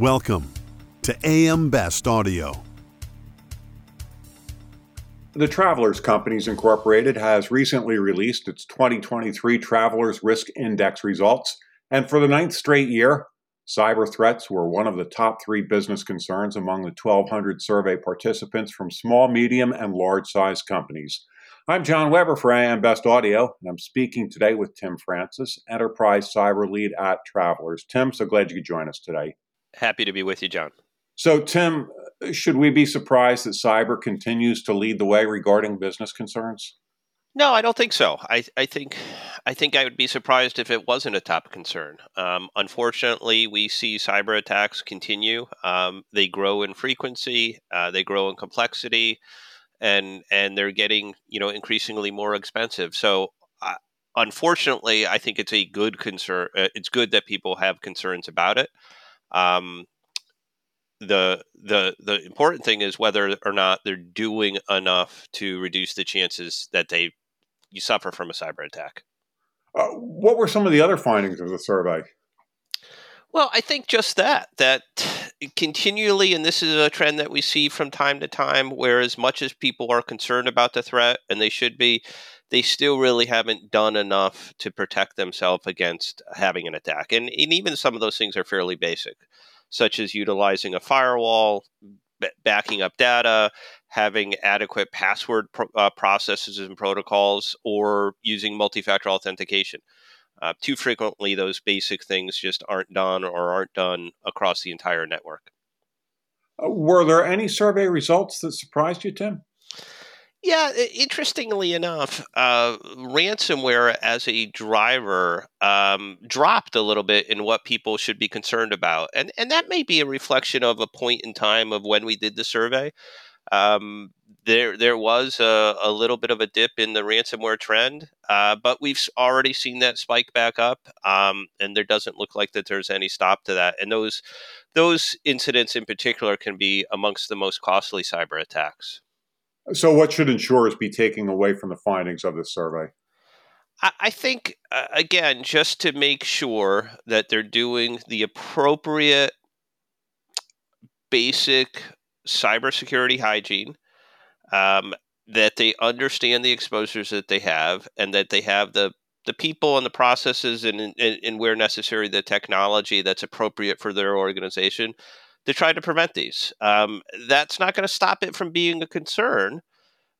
Welcome to AM Best Audio. The Travelers Companies Incorporated has recently released its 2023 Travelers Risk Index results, and for the ninth straight year, cyber threats were one of the top three business concerns among the 1,200 survey participants from small, medium, and large sized companies. I'm John Weber for AM Best Audio, and I'm speaking today with Tim Francis, Enterprise Cyber Lead at Travelers. Tim, so glad you could join us today. Happy to be with you, John. So, Tim, should we be surprised that cyber continues to lead the way regarding business concerns? No, I don't think so. I, I think I think I would be surprised if it wasn't a top concern. Um, unfortunately, we see cyber attacks continue. Um, they grow in frequency, uh, they grow in complexity, and and they're getting you know increasingly more expensive. So, uh, unfortunately, I think it's a good concern. Uh, it's good that people have concerns about it. Um, the the the important thing is whether or not they're doing enough to reduce the chances that they you suffer from a cyber attack. Uh, what were some of the other findings of the survey? Well, I think just that that continually, and this is a trend that we see from time to time, where as much as people are concerned about the threat, and they should be, they still really haven't done enough to protect themselves against having an attack. And, and even some of those things are fairly basic, such as utilizing a firewall, b- backing up data, having adequate password pro- uh, processes and protocols, or using multi factor authentication. Uh, too frequently, those basic things just aren't done or aren't done across the entire network. Uh, were there any survey results that surprised you, Tim? Yeah, interestingly enough, uh, ransomware as a driver um, dropped a little bit in what people should be concerned about, and and that may be a reflection of a point in time of when we did the survey. Um, there there was a, a, little bit of a dip in the ransomware trend, uh, but we've already seen that spike back up, um, and there doesn't look like that there's any stop to that. And those those incidents in particular can be amongst the most costly cyber attacks. So, what should insurers be taking away from the findings of this survey? I think, uh, again, just to make sure that they're doing the appropriate basic cybersecurity hygiene, um, that they understand the exposures that they have, and that they have the the people and the processes and, and, and where necessary the technology that's appropriate for their organization to try to prevent these. Um, that's not going to stop it from being a concern,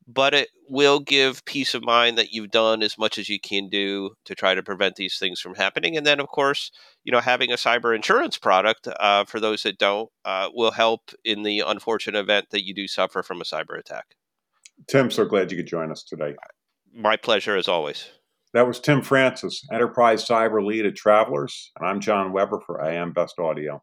but it will give peace of mind that you've done as much as you can do to try to prevent these things from happening. And then, of course, you know, having a cyber insurance product uh, for those that don't uh, will help in the unfortunate event that you do suffer from a cyber attack. Tim, so glad you could join us today. My pleasure, as always. That was Tim Francis, Enterprise Cyber Lead at Travelers, and I'm John Weber for AM Best Audio.